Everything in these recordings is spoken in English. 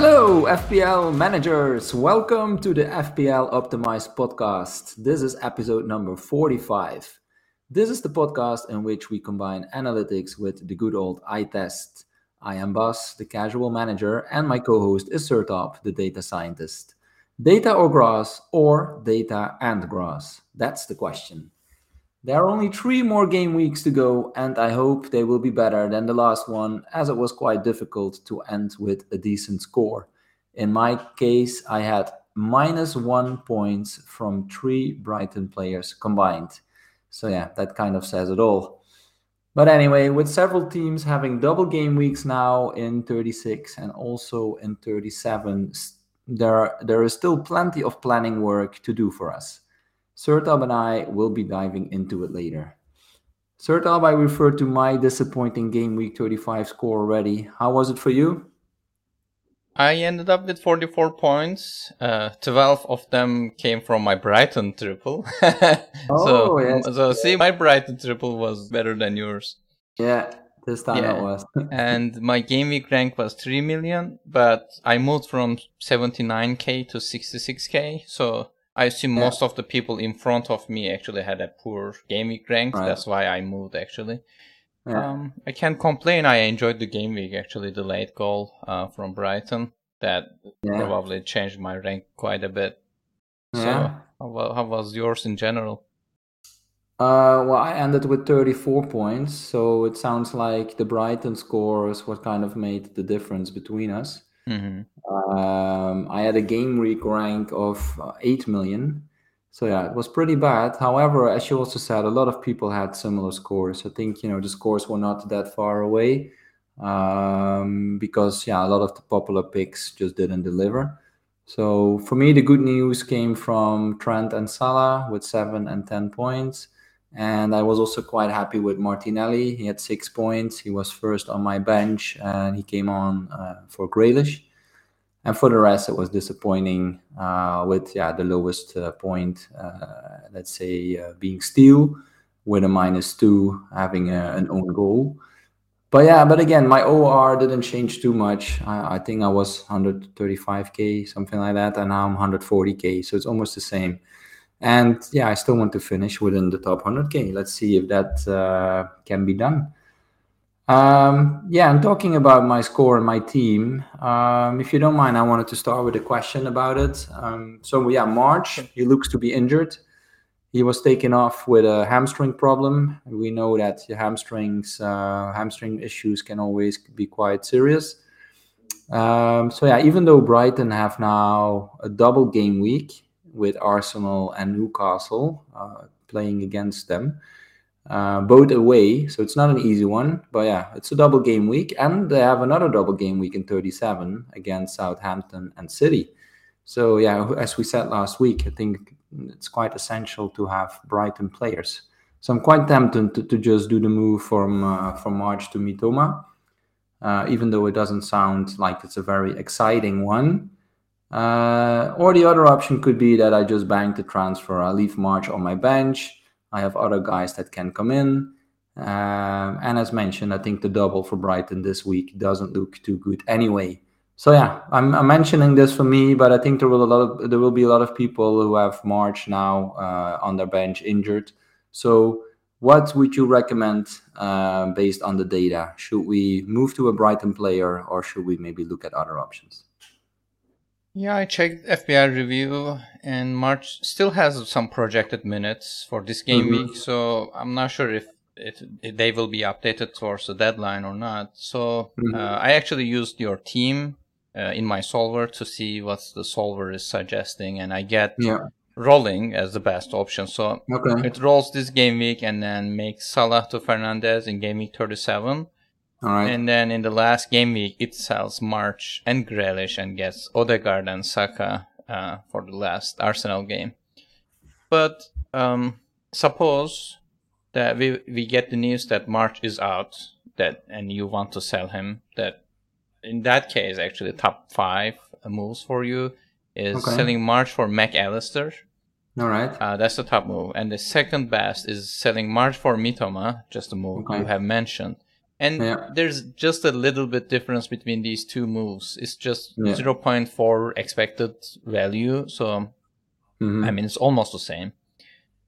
Hello, FPL managers. Welcome to the FPL Optimized podcast. This is episode number 45. This is the podcast in which we combine analytics with the good old eye test. I am Bas, the casual manager, and my co host is Sertalp, the data scientist. Data or grass, or data and grass? That's the question. There are only three more game weeks to go, and I hope they will be better than the last one, as it was quite difficult to end with a decent score. In my case, I had minus one points from three Brighton players combined. So, yeah, that kind of says it all. But anyway, with several teams having double game weeks now in 36 and also in 37, there, there is still plenty of planning work to do for us. Sertalp and I will be diving into it later. Sertalp, I referred to my disappointing game week 35 score already. How was it for you? I ended up with 44 points. Uh, 12 of them came from my Brighton triple. oh, so, yes. so see, my Brighton triple was better than yours. Yeah, this time yeah. it was. and my game week rank was 3 million, but I moved from 79k to 66k. So I assume yeah. most of the people in front of me actually had a poor game week rank. Right. That's why I moved actually. Yeah. Um, I can't complain. I enjoyed the game week actually. The late goal uh, from Brighton that yeah. probably changed my rank quite a bit. So, how, how was yours in general? Uh, well, I ended with 34 points, so it sounds like the Brighton score is what kind of made the difference between us. Mm-hmm. Um, I had a game week rank of uh, 8 million. So yeah, it was pretty bad. However, as you also said, a lot of people had similar scores. I think you know the scores were not that far away um, because yeah, a lot of the popular picks just didn't deliver. So for me, the good news came from Trent and Salah with seven and ten points, and I was also quite happy with Martinelli. He had six points. He was first on my bench, and he came on uh, for Grealish. And for the rest, it was disappointing uh, with yeah the lowest uh, point, uh, let's say uh, being Steele with a minus two, having a, an own goal. But yeah, but again, my OR didn't change too much. I, I think I was 135k, something like that, and now I'm 140k, so it's almost the same. And yeah, I still want to finish within the top 100k. Let's see if that uh, can be done. Um, yeah, and talking about my score and my team, um, if you don't mind, I wanted to start with a question about it. Um, so, yeah, March, he looks to be injured. He was taken off with a hamstring problem. We know that the hamstrings, uh, hamstring issues can always be quite serious. Um, so, yeah, even though Brighton have now a double game week with Arsenal and Newcastle uh, playing against them, uh, both away. So it's not an easy one, but yeah, it's a double game week, and they have another double game week in 37 against Southampton and City. So yeah, as we said last week, I think it's quite essential to have Brighton players. So I'm quite tempted to, to just do the move from uh, from March to Mitoma, uh, even though it doesn't sound like it's a very exciting one. Uh, or the other option could be that I just bank the transfer. I leave March on my bench I have other guys that can come in. Um, and as mentioned, I think the double for Brighton this week doesn't look too good anyway. So yeah, I'm, I'm, mentioning this for me, but I think there will a lot of there will be a lot of people who have March now uh, on their bench injured. So what would you recommend uh, based on the data? Should we move to a Brighton player, or should we maybe look at other options? Yeah, I checked FPL review, and March still has some projected minutes for this game mm-hmm. week. So I'm not sure if it, if they will be updated towards the deadline or not. So mm-hmm. uh, I actually used your team uh, in my solver to see what the solver is suggesting, and I get yeah. rolling as the best option. So okay. it rolls this game week and then makes Salah to Fernandes in game week 37 all right. And then in the last game week, it sells March and Grealish and gets Odegaard and Saka uh, for the last Arsenal game. But um, suppose that we we get the news that March is out, that and you want to sell him. That in that case, actually, top five moves for you is okay. selling March for Mac Allister. All right. Uh, that's the top move, and the second best is selling March for Mitoma, just the move okay. you have mentioned And Yeah. there's just a little bit difference between these two moves. It's just Yeah. 0.4 expected value. So, Mhm. I mean, it's almost the same.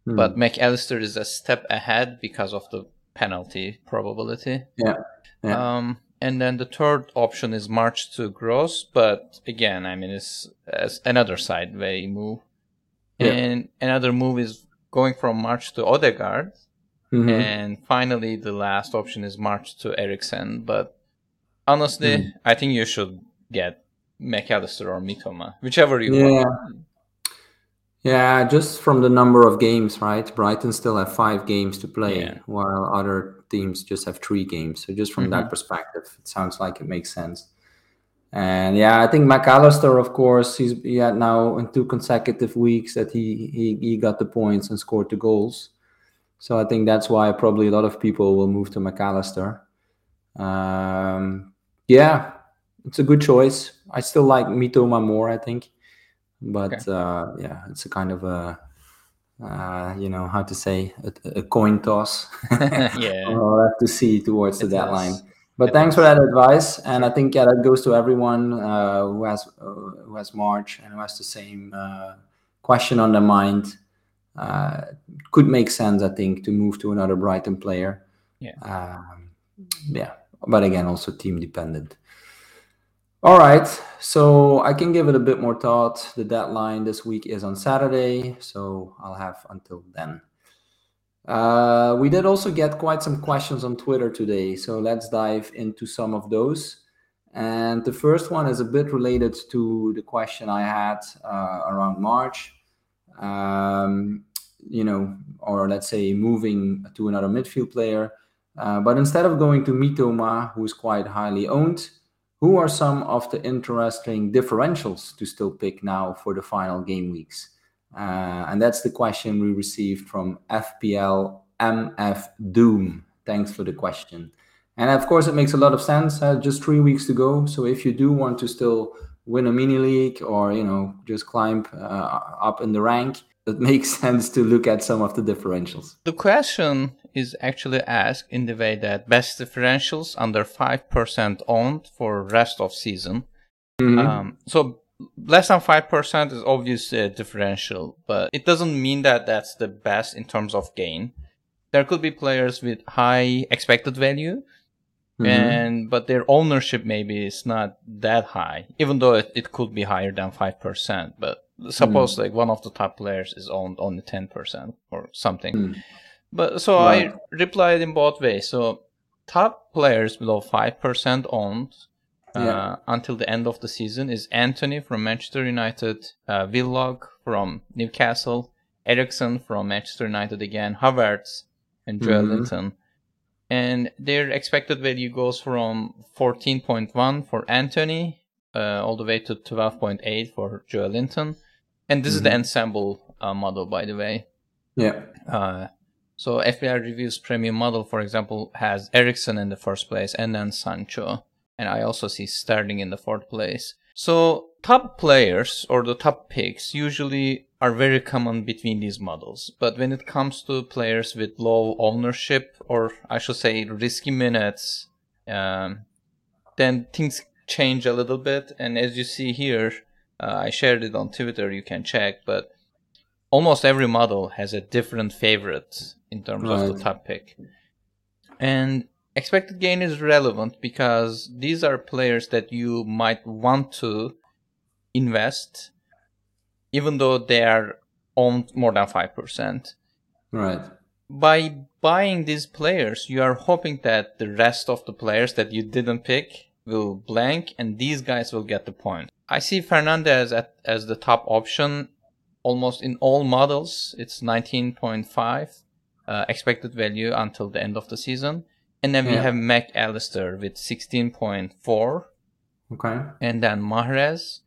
Mhm. But Mac Allister is a step ahead because of the penalty probability. yeah, yeah, Um, and then the third option is March to Gross, but again, I mean, it's, it's another sideway move. And another move is going from March to Odegaard. Mhm. And finally, the last option is March to Eriksen. But honestly, Mm. I think you should get Mac Allister or Mitoma, whichever you yeah. want. Yeah, just from the number of games, right? Brighton still have five games to play, Yeah. while other teams just have three games. So just from Mm-hmm. that perspective, it sounds like it makes sense. And yeah, I think Mac Allister, of course, he's he had now in two consecutive weeks that he he, he got the points and scored the goals. So I think that's why probably a lot of people will move to Mac Allister. Um, yeah, it's a good choice. I still like Mitoma more, I think but Okay. uh, yeah, it's a kind of a uh, you know how to say a, a coin toss. yeah. We'll have to see towards the deadline. But It thanks is. for that advice, and I think yeah, that goes to everyone uh, who has uh, who has March and who has the same uh, question on their mind. Uh, could make sense, I think, to move to another Brighton player. Yeah. Um, yeah, but again, also team dependent. All right, so I can give it a bit more thought. The deadline this week is on Saturday, so I'll have until then. Uh, we did also get quite some questions on Twitter today, so let's dive into some of those. And the first one is a bit related to the question I had uh, around March. Um, you know, or let's say moving to another midfield player. Uh, but instead of going to Mitoma, who is quite highly owned, who are some of the interesting differentials to still pick now for the final game weeks? Uh, and that's the question we received from FPL MF Doom. Thanks for the question. And of course, it makes a lot of sense. Uh, just three weeks to go. So if you do want to still win a mini league or you know just climb uh, up in the rank, it makes sense to look at some of the differentials. The question is actually asked in the way that best differentials under 5% owned for rest of season. Mhm. Um, so less than 5% is obviously a differential, but it doesn't mean that that's the best in terms of gain. There could be players with high expected value, Mhm. and but their ownership maybe is not that high, even though it, it could be higher than 5%. But suppose like one of the top players is owned only 10% or something. Mm. But so Right. I replied in both ways. So top players below five percent owned uh, Yeah. until the end of the season is Antony from Manchester United, uh, Willock from Newcastle, Eriksen from Manchester United again, Havertz, and Joel Mhm. Linton. And their expected value goes from 14.1 for Antony uh, all the way to 12.8 for Joelinton. And this is the Mhm. ensemble uh, model, by the way. Yeah. Uh, so FPL Reviews premium model, for example, has Eriksen in the first place and then Sancho. And I also see Sterling in the fourth place. So top players or the top picks usually are very common between these models. But when it comes to players with low ownership or I should say risky minutes, um, then things change a little bit. And as you see here, uh, I shared it on Twitter, you can check, but almost every model has a different favorite in terms of the top pick. And expected gain is relevant because these are players that you might want to invest even though they are owned more than 5%. Right. By buying these players, you are hoping that the rest of the players that you didn't pick will blank and these guys will get the point. I see Fernandes at, as the top option almost in all models. It's 19.5 uh, expected value until the end of the season. And then we Yeah. have Mac Allister with 16.4 Okay. and then Mahrez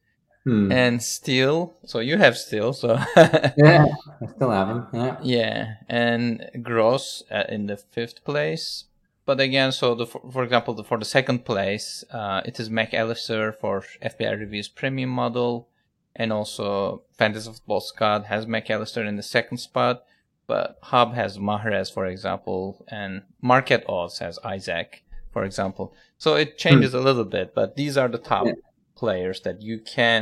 Hmm. and Steele. So you have Steele, so yeah, I still have him. Yeah. Yeah, and Gross uh, in the fifth place. But again, so the, for, for example, the, for the second place, uh, it is Mac Allister for FPL Reviews Premium model, and also Fantasy Football Scout has Mac Allister in the second spot, but Hub has Mahrez, for example, and Market Odds has Isak for example. So it changes hmm. a little bit, but these are the top yeah. Players that you can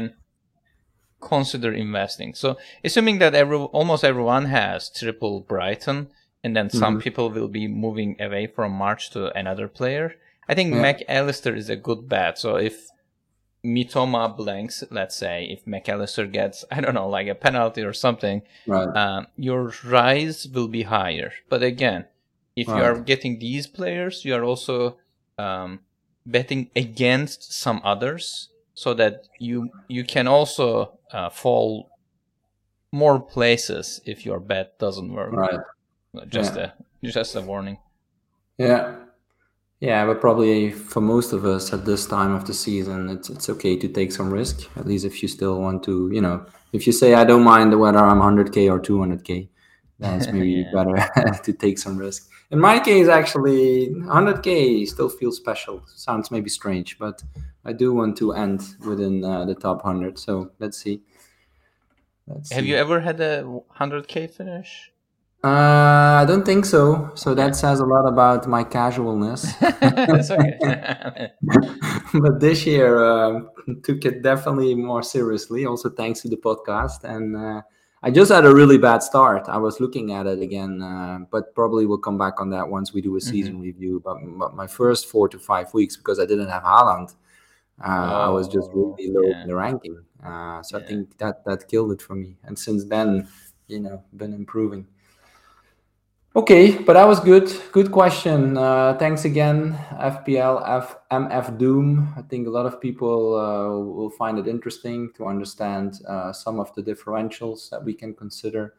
consider investing. So assuming that every almost everyone has triple Brighton, and then some mm-hmm. people will be moving away from March to another player. I think yeah. Mac Allister is a good bet. So if Mitoma blanks, let's say, if Mac Allister gets, I don't know, like a penalty or something, right. um, your rise will be higher. But again, if right. you are getting these players, you are also um, betting against some others so that you you can also uh, fall more places if your bet doesn't work. Right. Just yeah. a just a warning. Yeah. Yeah, but probably for most of us at this time of the season, it's it's okay to take some risk. At least if you still want to, you know, if you say I don't mind whether I'm 100k or 200k, then it's maybe yeah. better to take some risk. In my case, actually, 100k still feels special. Sounds maybe strange, but I do want to end within uh, the top 100. So let's see. Let's Have see. you ever had a 100k finish? Uh, I don't think so. So that says a lot about my casualness. but this year uh, took it definitely more seriously, also thanks to the podcast. And uh, I just had a really bad start. I was looking at it again, uh, but probably we'll come back on that once we do a mm-hmm. season mm-hmm. review. But, but, my first four to five weeks, because I didn't have Haaland, oh, I was just oh, really low yeah. in the ranking. Uh, so yeah. I think that that killed it for me. And since then, you know, been improving. Okay, but that was good. Good question. Uh, thanks again, FPL, F, MF Doom. I think a lot of people uh, will find it interesting to understand uh, some of the differentials that we can consider,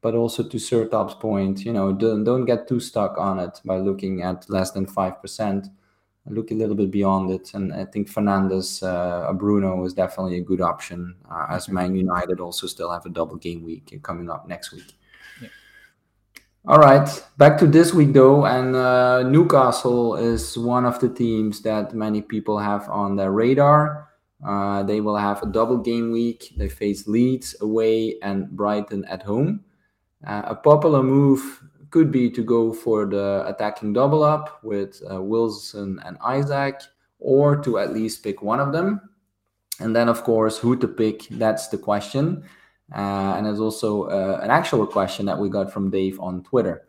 but also to Sertalp's point, you know, don't, don't get too stuck on it by looking at less than 5%. Look a little bit beyond it. And I think Fernandes, uh, Bruno is definitely a good option, uh, as Man United also still have a double game week coming up next week. All right, back to this week though, and uh, Newcastle is one of the teams that many people have on their radar. Uh, they will have a double game week. They face Leeds away and Brighton at home. Uh, a popular move could be to go for the attacking double up with uh, Wilson and Isak, or to at least pick one of them. And then, of course, who to pick, that's the question. Uh, and there's also uh, an actual question that we got from Dave on Twitter.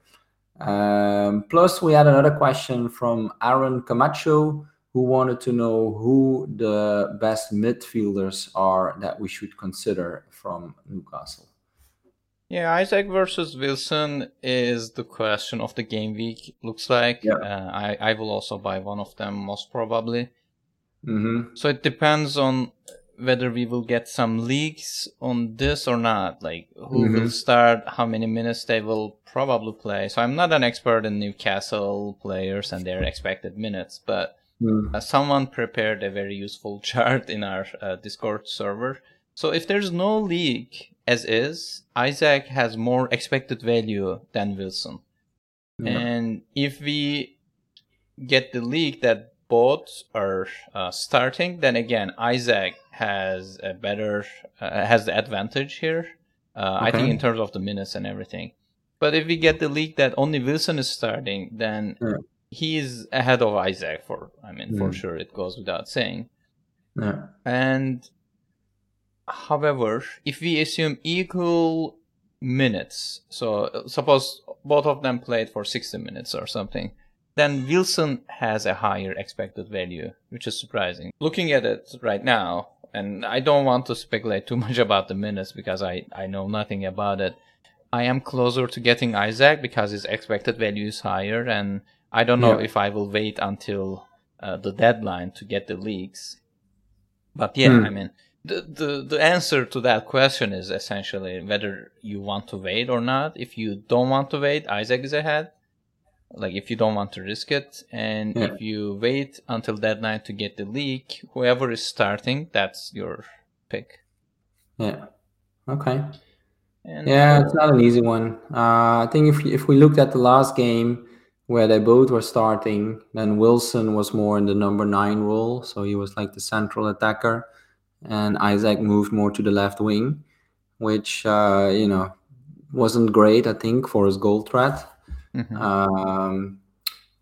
Um, plus, we had another question from Aaron Camacho, who wanted to know who the best midfielders are that we should consider from Newcastle. Yeah, Isak versus Wilson is the question of the game week. Looks like yeah. uh, I I will also buy one of them most probably. Mm-hmm. So it depends on whether we will get some leaks on this or not. Like who mm-hmm. will start, how many minutes they will probably play. So I'm not an expert in Newcastle players and their expected minutes, but mm. uh, someone prepared a very useful chart in our uh, Discord server. So if there's no leak as is, Isak has more expected value than Wilson. And if we get the leak that both are uh, starting, then again, Isak has a better uh, has the advantage here. Uh, okay. I think in terms of the minutes and everything. But if we get the leak that only Wilson is starting, then yeah. he is ahead of Isak for I mean mm. for sure it goes without saying. Yeah. And however, if we assume equal minutes, so suppose both of them played for 60 minutes or something, then Wilson has a higher expected value, which is surprising. Looking at it right now, and I don't want to speculate too much about the minutes because I, I know nothing about it. I am closer to getting Isak because his expected value is higher, and I don't know yeah. if I will wait until uh, the deadline to get the leaks. But yeah, hmm. I mean, the, the the answer to that question is essentially whether you want to wait or not. If you don't want to wait, Isak is ahead like if you don't want to risk it and yeah. if you wait until deadline to get the leak whoever is starting that's your pick. Yeah. Okay. And yeah it's not an easy one. Uh, i think if, if we looked at the last game where they both were starting then wilson was more in the number nine role so he was like the central attacker and isak moved more to the left wing which uh, you know wasn't great i think for his goal threat Mm-hmm. Um,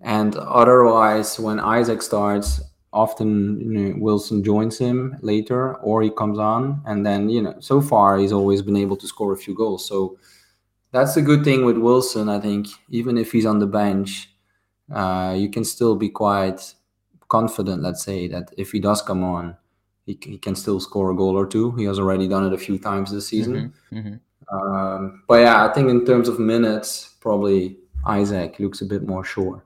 And otherwise, when Isak starts, often you know, Wilson joins him later or he comes on. And then, you know, so far he's always been able to score a few goals. So that's the good thing with Wilson, I think. Even if he's on the bench, uh, you can still be quite confident, let's say, that if he does come on, he, he can still score a goal or two. He has already done it a few times this season. Mm-hmm, mm-hmm. Um, but yeah, I think in terms of minutes, probably Isak looks a bit more sure.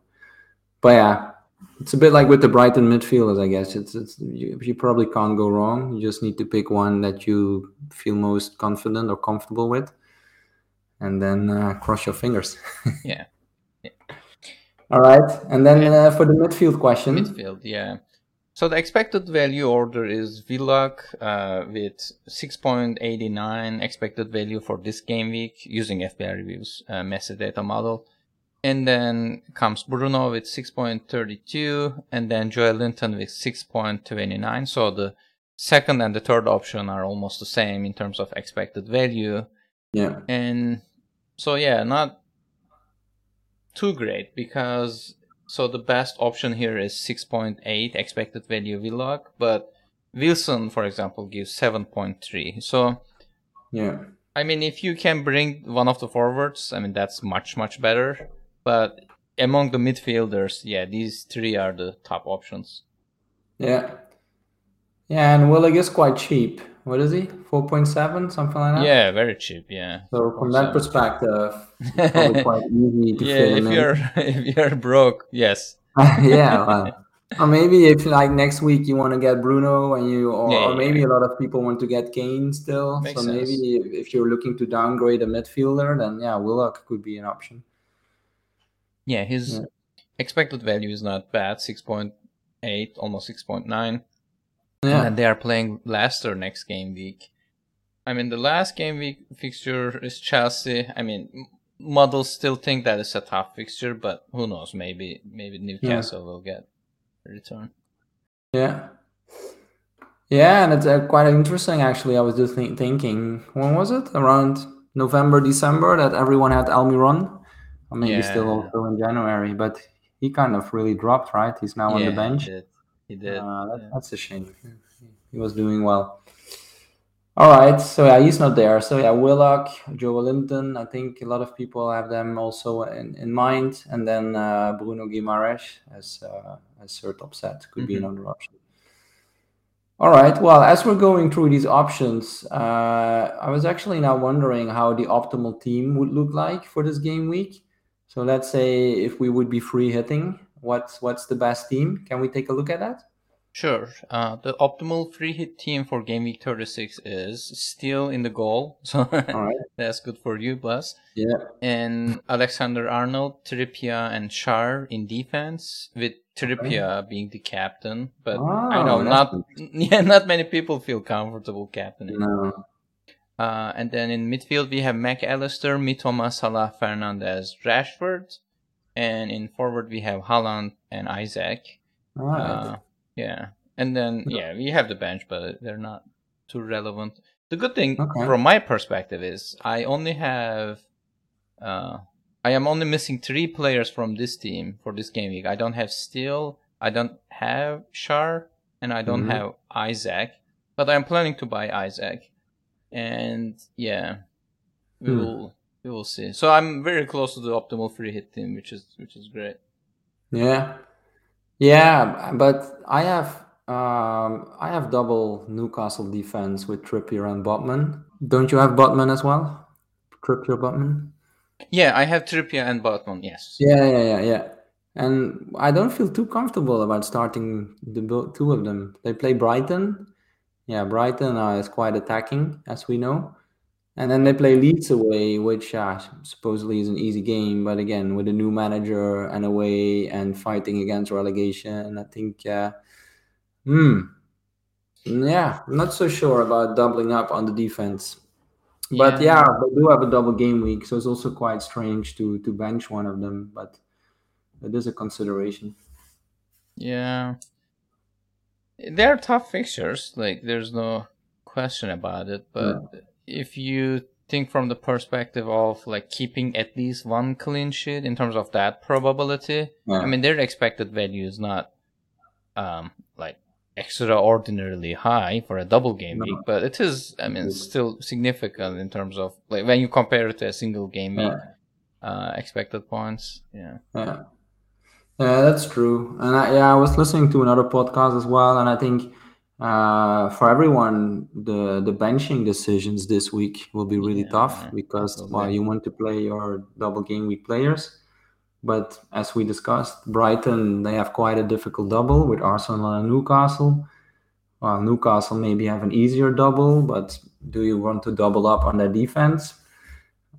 But yeah, it's a bit like with the Brighton midfielders, I guess. It's it's you, you probably can't go wrong. You just need to pick one that you feel most confident or comfortable with, and then uh, cross your fingers. yeah. yeah. All right, and then uh, for the midfield question. Midfield, yeah. So the expected value order is Willock uh, with 6.89 expected value for this game week using FPL reviews uh, data model. And then comes Bruno with 6.32 and then Joelinton with 6.29. So the second and the third option are almost the same in terms of expected value. Yeah. And so yeah, not too great because so the best option here is 6.8 expected value Willock, but Wilson, for example, gives 7.3. So, yeah. I mean, if you can bring one of the forwards, I mean, that's much, much better. But among the midfielders, yeah, these three are the top options. Yeah. Yeah, and Willock is quite cheap. What is he? 4.7, something like that? Yeah, very cheap, yeah. So from that perspective, probably quite easy to yeah, if you're if you're broke, yes. yeah, well, or maybe if like next week you want to get Bruno and you or, yeah, or maybe yeah. a lot of people want to get Kane still. Makes so sense. maybe if you're looking to downgrade a midfielder, then yeah, Willock could be an option. Yeah, his yeah. expected value is not bad, six point eight, almost six point nine. Yeah. And they are playing Leicester next game week. I mean, the last game week fixture is Chelsea. I mean, models still think that it's a tough fixture, but who knows? Maybe maybe Newcastle yeah. will get a return. Yeah. Yeah, and it's uh, quite interesting actually. I was just th- thinking, when was it? Around November, December, that everyone had Almiron. Or maybe yeah. still also in January, but he kind of really dropped, right? He's now yeah, on the bench. He did. Uh, that, yeah. That's a shame. He was doing well. All right, so yeah, he's not there. So yeah, Willock, Joelinton. I think a lot of people have them also in, in mind, and then uh, Bruno Guimaraes as uh, as third upset could mm-hmm. be another option. All right. Well, as we're going through these options, uh, I was actually now wondering how the optimal team would look like for this game week. So let's say if we would be free hitting, what's what's the best team? Can we take a look at that? Sure. Uh, the optimal free hit team for game week 36 is Steele in the goal. So that's good for you, Bas. Yeah. And Alexander Arnold, Trippier, and Schär in defense, with Trippier okay. being the captain. But I know not yeah, not many people feel comfortable captaining. No. Uh, and then in midfield we have Mac Allister, Mitoma, Salah, Fernandes, Rashford, and in forward we have Haaland and Isak. Uh, yeah, and then yeah, we have the bench, but they're not too relevant. The good thing okay. from my perspective is I only have, uh, I am only missing three players from this team for this game week. I don't have Steele, I don't have Schär, and I don't mm-hmm. have Isak. but I'm planning to buy Isak, and yeah, we hmm. will we will see. So I'm very close to the optimal free hit team, which is which is great. Yeah, yeah, but I have um, I have double Newcastle defense with Trippier and Botman. Don't you have Botman as well? Trippier, Botman. Yeah, I have Trippier and Botman. Yes. Yeah, yeah, yeah, yeah. And I don't feel too comfortable about starting the two of them. They play Brighton. Yeah, Brighton uh, is quite attacking, as we know. And then they play Leeds away, which uh, supposedly is an easy game, but again, with a new manager and away and fighting against relegation, I think, uh, hmm, yeah, I'm not so sure about doubling up on the defense. But yeah. yeah, they do have a double game week, so it's also quite strange to to bench one of them, but it is a consideration. Yeah, they're tough fixtures. Like, there's no question about it, but. Yeah if you think from the perspective of like keeping at least one clean sheet in terms of that probability. Yeah. I mean, their expected value is not um, like extraordinarily high for a double game No. week, but it is. I mean, still significant in terms of like when you compare it to a single game week Yeah. uh, expected points. Yeah. Yeah, yeah, that's true. And I, yeah, I was listening to another podcast as well, and I think uh, for everyone, the the benching decisions this week will be really Yeah, tough because absolutely. well, you want to play your double game week players, but as we discussed, Brighton they have quite a difficult double with Arsenal and Newcastle. Well, Newcastle maybe have an easier double, but do you want to double up on their defense?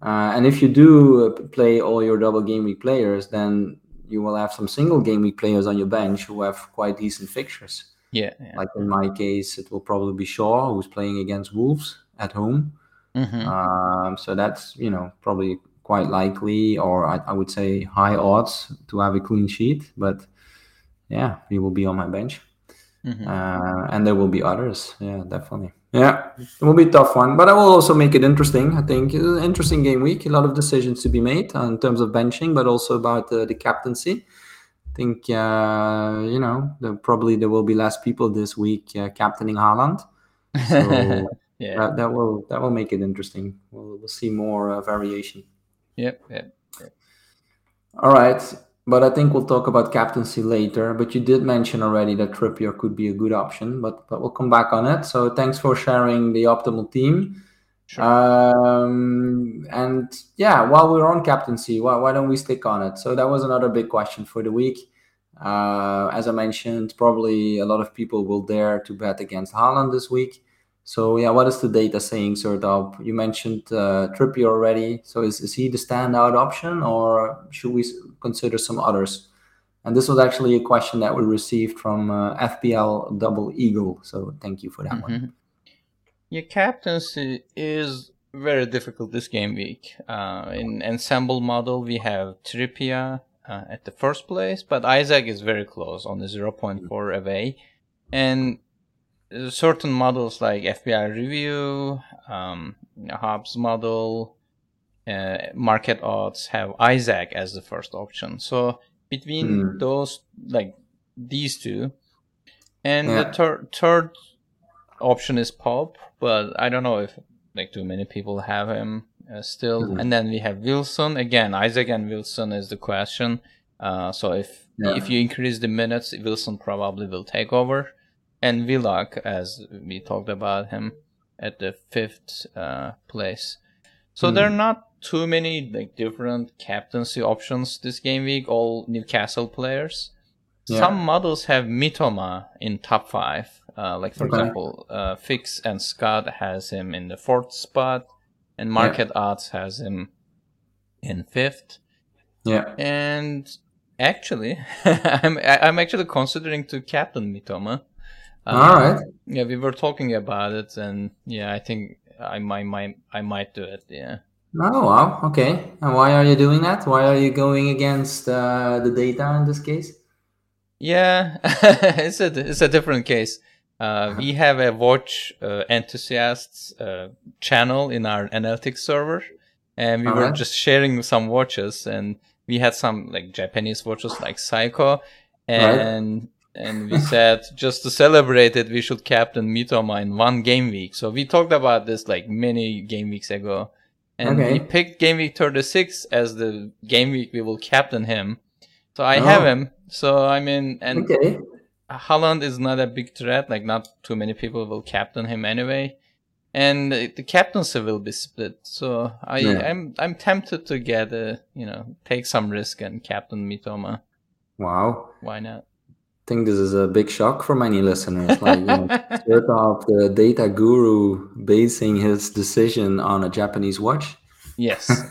Uh, and if you do uh, play all your double game week players, then you will have some single game week players on your bench who have quite decent fixtures. Yeah. yeah. Like in my case, it will probably be Shaw who's playing against Wolves at home. Mhm. Um, so that's you know probably quite likely, or I, I would say high odds to have a clean sheet. But yeah, he will be on my bench, Mhm. uh, and there will be others. Yeah, definitely. Yeah, it will be a tough one, but I will also make it interesting. I think It's an interesting game week. A lot of decisions to be made uh, in terms of benching, but also about uh, the captaincy. I think uh, you know probably there will be less people this week uh, captaining Haaland. So yeah. that, that will that will make it interesting. We'll, we'll see more uh, variation. Yep. Yep. All right, but I think we'll talk about captaincy later. But you did mention already that Trippier could be a good option, but but we'll come back on it. So thanks for sharing the optimal team. Sure. Um, and yeah, while we're on captaincy, why, why don't we stick on it? So that was another big question for the week. Uh, as I mentioned, probably a lot of people will dare to bet against Haaland this week. So yeah, what is the data saying, Sertalp? You mentioned uh, Trippier already. So is, is he the standout option, or should we consider some others? And this was actually a question that we received from uh, FPL Double Eagle. So thank you for that one. Mhm. Yeah, captaincy is very difficult this game week. Uh, in ensemble model, we have Trippier uh, at the first place, but Isak is very close on the 0.4 away. And certain models like FPL Review, um, Hub's model, uh, market odds have Isak as the first option. So between Hmm. those, like these two, and the Yeah. third option is Pope, but I don't know if like too many people have him uh, still. Mhm. And then we have Wilson again. Isak and Wilson is the question. Uh, so if Yeah. if you increase the minutes, Wilson probably will take over, and Willock, as we talked about him at the fifth uh, place. So Hmm. there are not too many like different captaincy options this game week. All Newcastle players. Yeah. Some models have Mitoma in top five. Uh, like for Okay. example, uh, Fix and Scott has him in the fourth spot, and Market Odds has him in fifth. Yeah. And actually, I'm I'm actually considering to captain Mitoma. Uh, All right. Yeah, we were talking about it, and yeah, I think I might, might I might do it. Yeah. Oh wow. Okay. And why are you doing that? Why are you going against uh, the data in this case? Yeah, it's a it's a different case. Uh, we have a watch uh, enthusiasts uh, channel in our analytics server, and we were Alright. just sharing some watches, and we had some like Japanese watches like Seiko, and and we said just to celebrate it, we should captain Mitoma in one game week. So we talked about this like many game weeks ago, and Okay. we picked game week thirty six as the game week we will captain him. So I oh. have Oh. him. So I mean, and Okay. Haaland is not a big threat. Like not too many people will captain him anyway, and the the captaincy will be split. So I Yeah. I'm I'm tempted to get a you know take some risk and captain Mitoma. Wow. Why not? I think this is a big shock for many listeners. Like, you know, sort of the data guru basing his decision on a Japanese watch. Yes.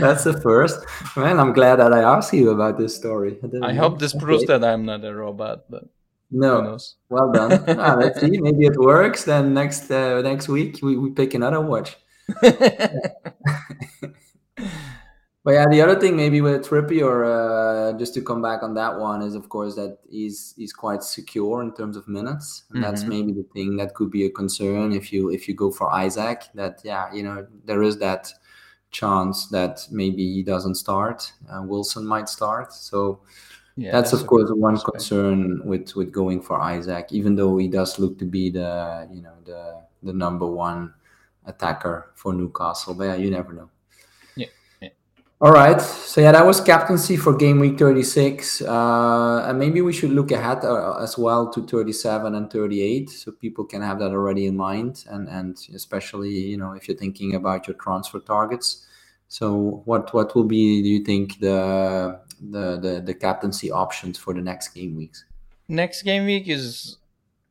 That's the first. Man, I'm glad that I asked you about this story. didn't I hope this proves that I'm not a robot, but No, well done. Ah, let's see. Maybe it works. Then next uh, next week we, we pick another watch. But yeah, the other thing maybe with Trippier, uh, just to come back on that one, is of course that he's he's quite secure in terms of minutes, and mm-hmm. that's maybe the thing that could be a concern if you if you go for Isak. That yeah, you know there is that chance that maybe he doesn't start. Uh, Wilson might start, so yeah, that's, that's of course one concern with with going for Isak, even though he does look to be the you know the the number one attacker for Newcastle. But yeah, you never know. All right. So yeah, that was captaincy for game week 36. Uh, and maybe we should look ahead uh, as well to 37 and 38, so people can have that already in mind, and and especially you know if you're thinking about your transfer targets. So what what will be do you think the the the, the captaincy options for the next game weeks? Next game week is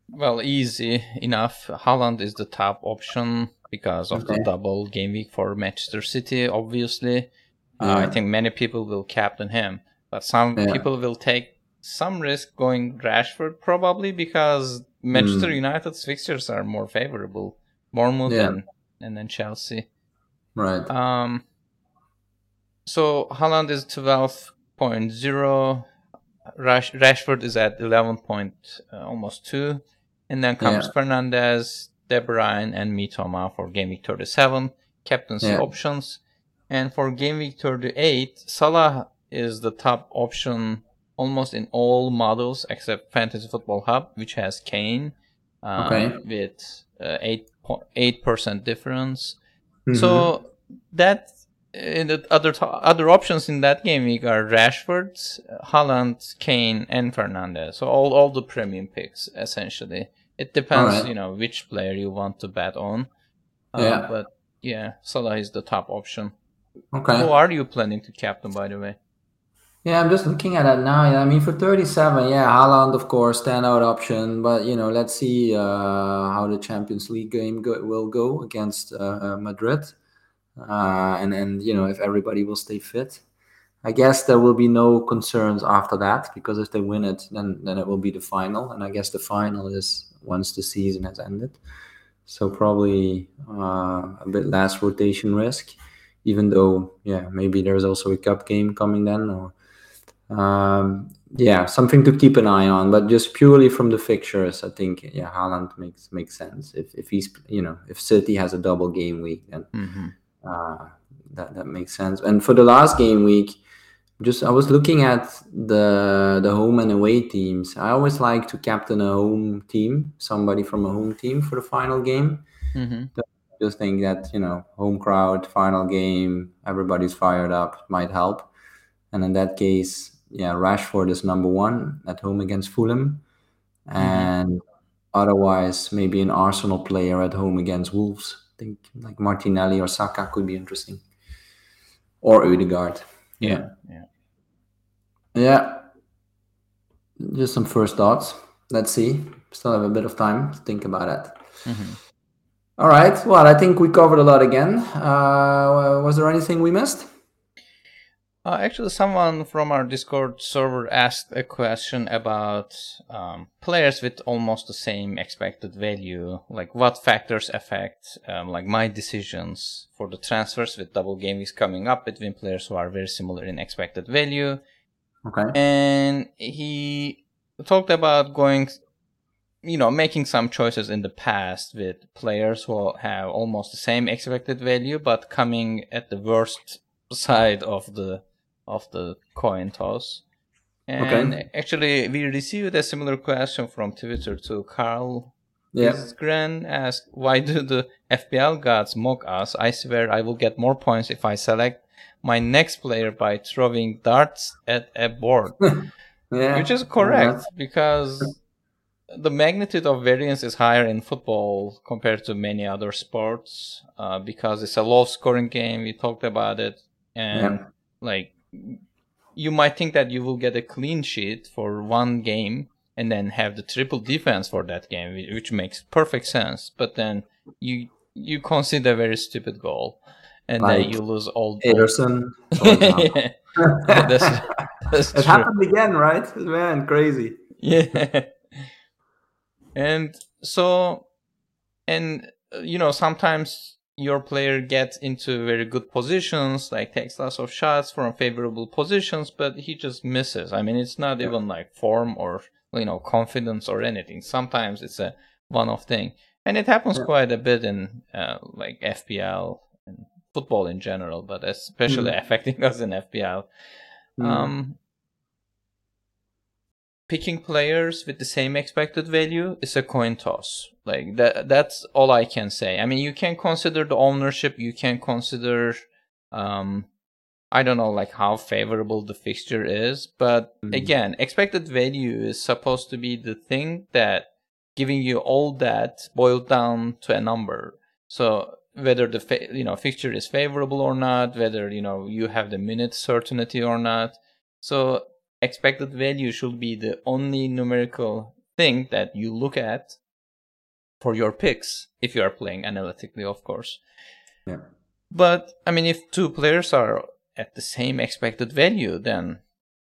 well easy enough. Haaland is the top option because of okay. the double game week for Manchester City, obviously. Uh, I think many people will captain him, but some yeah. people will take some risk going Rashford probably because Manchester mm. United's fixtures are more favorable, Bournemouth yeah. and and then Chelsea. Right. Um. So Haaland is twelve point zero. Rash, Rashford is at eleven point uh, almost two, and then comes yeah. Fernandes, De Bruyne, and Mitoma for game week thirty seven. Captaincy options. And for Game Week 38, Salah is the top option almost in all models except Fantasy Football Hub, which has Kane uh, okay. with uh, 8 eight percent difference. Mm-hmm. So that in the other other options in that game week are Rashford, Haaland, Kane, and Fernandes. So all all the premium picks essentially. It depends, right. you know, which player you want to bet on. Uh, yeah. But yeah, Salah is the top option. Okay. Who are you planning to captain, by the way? Yeah, I'm just looking at it now. I mean, for 37, yeah, Haaland, of course, standout option. But you know, let's see uh, how the Champions League game go- will go against uh, uh, Madrid, uh, and and you know if everybody will stay fit. I guess there will be no concerns after that because if they win it, then then it will be the final, and I guess the final is once the season has ended. So probably uh, a bit less rotation risk even though yeah maybe there's also a cup game coming then or um, yeah something to keep an eye on but just purely from the fixtures i think yeah Haaland makes makes sense. If if he's you know if city has a double game week then mm-hmm. uh, that that makes sense. And for the last game week just i was looking at the the home and away teams. I always like to captain a home team somebody from a home team for the final game. Mm-hmm just think that you know home crowd final game everybody's fired up might help. And in that case yeah rashford is number one at home against fulham. Mm-hmm. and otherwise maybe an arsenal player at home against wolves. I think like martinelli or saka could be interesting. Or Odegaard. yeah. Yeah. Yeah. Just some first thoughts. Let's see. Still have a bit of time to think about it. Mm-hmm. All right. Well, I think we covered a lot again. Uh, was there anything we missed? Uh, actually, someone from our Discord server asked a question about um, players with almost the same expected value. Like, what factors affect um, like my decisions for the transfers with double game weeks coming up between players who are very similar in expected value? Okay. And he talked about going you know, making some choices in the past with players who have almost the same expected value, but coming at the worst side of the of the coin toss. And okay. actually, we received a similar question from Twitter to Carl. Yeah. Gran asked, "Why do the FPL gods mock us? I swear I will get more points if I select my next player by throwing darts at a board." yeah. Which is correct yeah. because the magnitude of variance is higher in football compared to many other sports uh, because it's a low scoring game. We talked about it, and yeah. like you might think that you will get a clean sheet for one game and then have the triple defense for that game, which makes perfect sense. But then you you concede a very stupid goal, and like then you lose all. Ederson. yeah. that's, that's it true. happened again, right? Man, crazy. Yeah and so and uh, you know sometimes your player gets into very good positions, like takes lots of shots from favorable positions, but he just misses. I mean, it's not yeah. even like form or you know confidence or anything. Sometimes it's a one-off thing, and it happens yeah. quite a bit in uh, like FPL and football in general, but especially mm. affecting us in FPL. Mm. Um, picking players with the same expected value is a coin toss. Like that that's all I can say. I mean, you can consider the ownership, you can consider um I don't know like how favorable the fixture is, but mm. again, expected value is supposed to be the thing that giving you all that boiled down to a number. So whether the fa- you know fixture is favorable or not, whether you know you have the minute certainty or not. So expected value should be the only numerical thing that you look at for your picks if you are playing analytically, of course. Yeah. But I mean, if two players are at the same expected value, then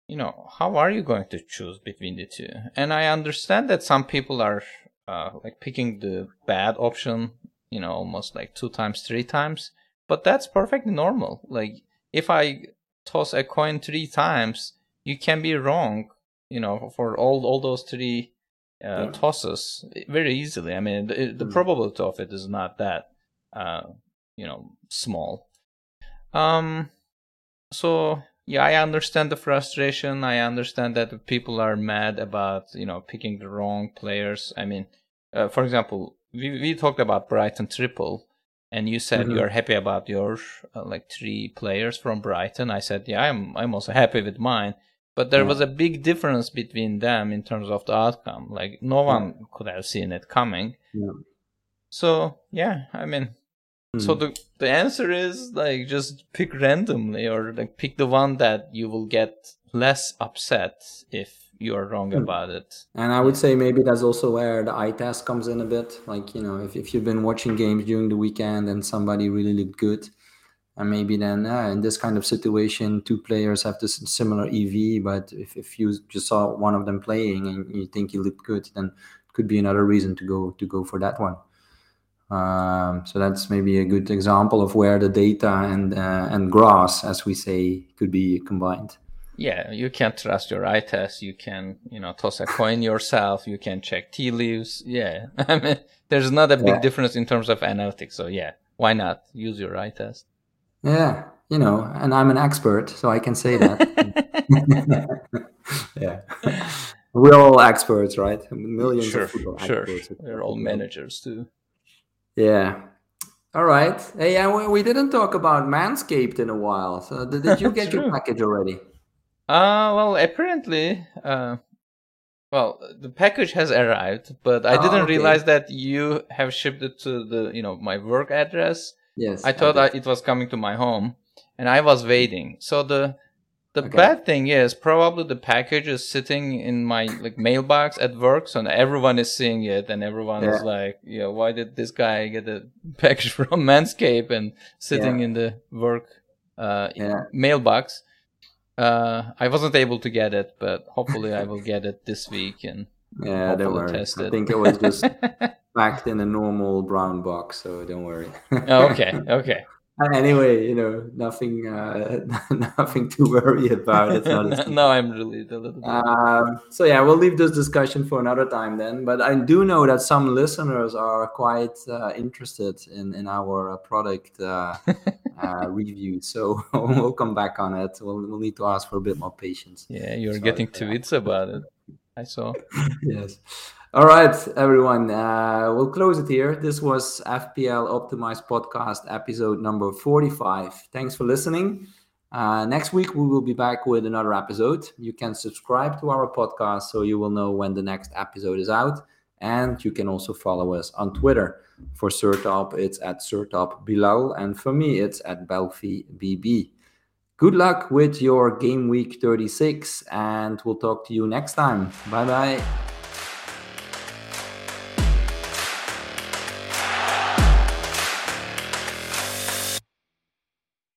you know how are you going to choose between the two? And I understand that some people are uh, like picking the bad option, you know, almost like two times, three times. But that's perfectly normal. Like if I toss a coin three times, you can be wrong, you know, for all all those three uh, yeah. tosses very easily. I mean, the, the mm. probability of it is not that, uh, you know, small. Um, so yeah, I understand the frustration. I understand that people are mad about you know picking the wrong players. I mean, uh, for example, we we talked about Brighton triple, and you said mm-hmm. you are happy about your uh, like three players from Brighton. I said, yeah, I'm I'm also happy with mine. But there yeah. was a big difference between them in terms of the outcome. Like no one yeah. could have seen it coming. Yeah. So yeah, I mean, mm. so the the answer is like just pick randomly or like pick the one that you will get less upset if you are wrong mm. about it. And I would say maybe that's also where the eye test comes in a bit. Like you know, if if you've been watching games during the weekend and somebody really looked good, and maybe then uh, in this kind of situation two players have this similar ev but if, if you just saw one of them playing and you think he looked good then it could be another reason to go to go for that one. Um, so that's maybe a good example of where the data and uh, and grass as we say could be combined. Yeah you can't trust your eye test. You can you know toss a coin yourself. You can check tea leaves. Yeah. I mean there's not a big yeah. difference in terms of analytics. So yeah why not use your eye test yeah, you know, and I'm an expert, so I can say that. yeah. We're all experts, right? Millions sure, of football sure. experts. We're all managers too. Yeah. All right. Hey, yeah, we, we didn't talk about Manscaped in a while. So did, did you get your package already? Uh, well, apparently, uh, well, the package has arrived, but I oh, didn't okay. realize that you have shipped it to the, you know, my work address. Yes. I thought I it was coming to my home, and I was waiting. So the the okay. bad thing is probably the package is sitting in my like mailbox at work, so everyone is seeing it, and everyone yeah. is like, "Yeah, why did this guy get a package from Manscaped and sitting yeah. in the work uh, yeah. mailbox?" Uh, I wasn't able to get it, but hopefully I will get it this week and yeah. Test it. I think it was just packed in a normal brown box, so don't worry. oh, okay, okay. Anyway, you know, nothing, uh, nothing to worry about. It's not. no, I'm really a little. Um, so yeah, we'll leave this discussion for another time then. But I do know that some listeners are quite uh, interested in in our uh, product uh, uh, review. So we'll come back on it. We'll, we'll need to ask for a bit more patience. Yeah, you're Sorry getting tweets about it. I saw. yes. All right, everyone. Uh, we'll close it here. This was FPL Optimized Podcast, episode number 45. Thanks for listening. Uh, next week, we will be back with another episode. You can subscribe to our podcast so you will know when the next episode is out. And you can also follow us on Twitter. For Sertalp, it's at Sertalp Bilal. And for me, it's at Belfi BB. Good luck with your game week 36, and we'll talk to you next time. Bye bye.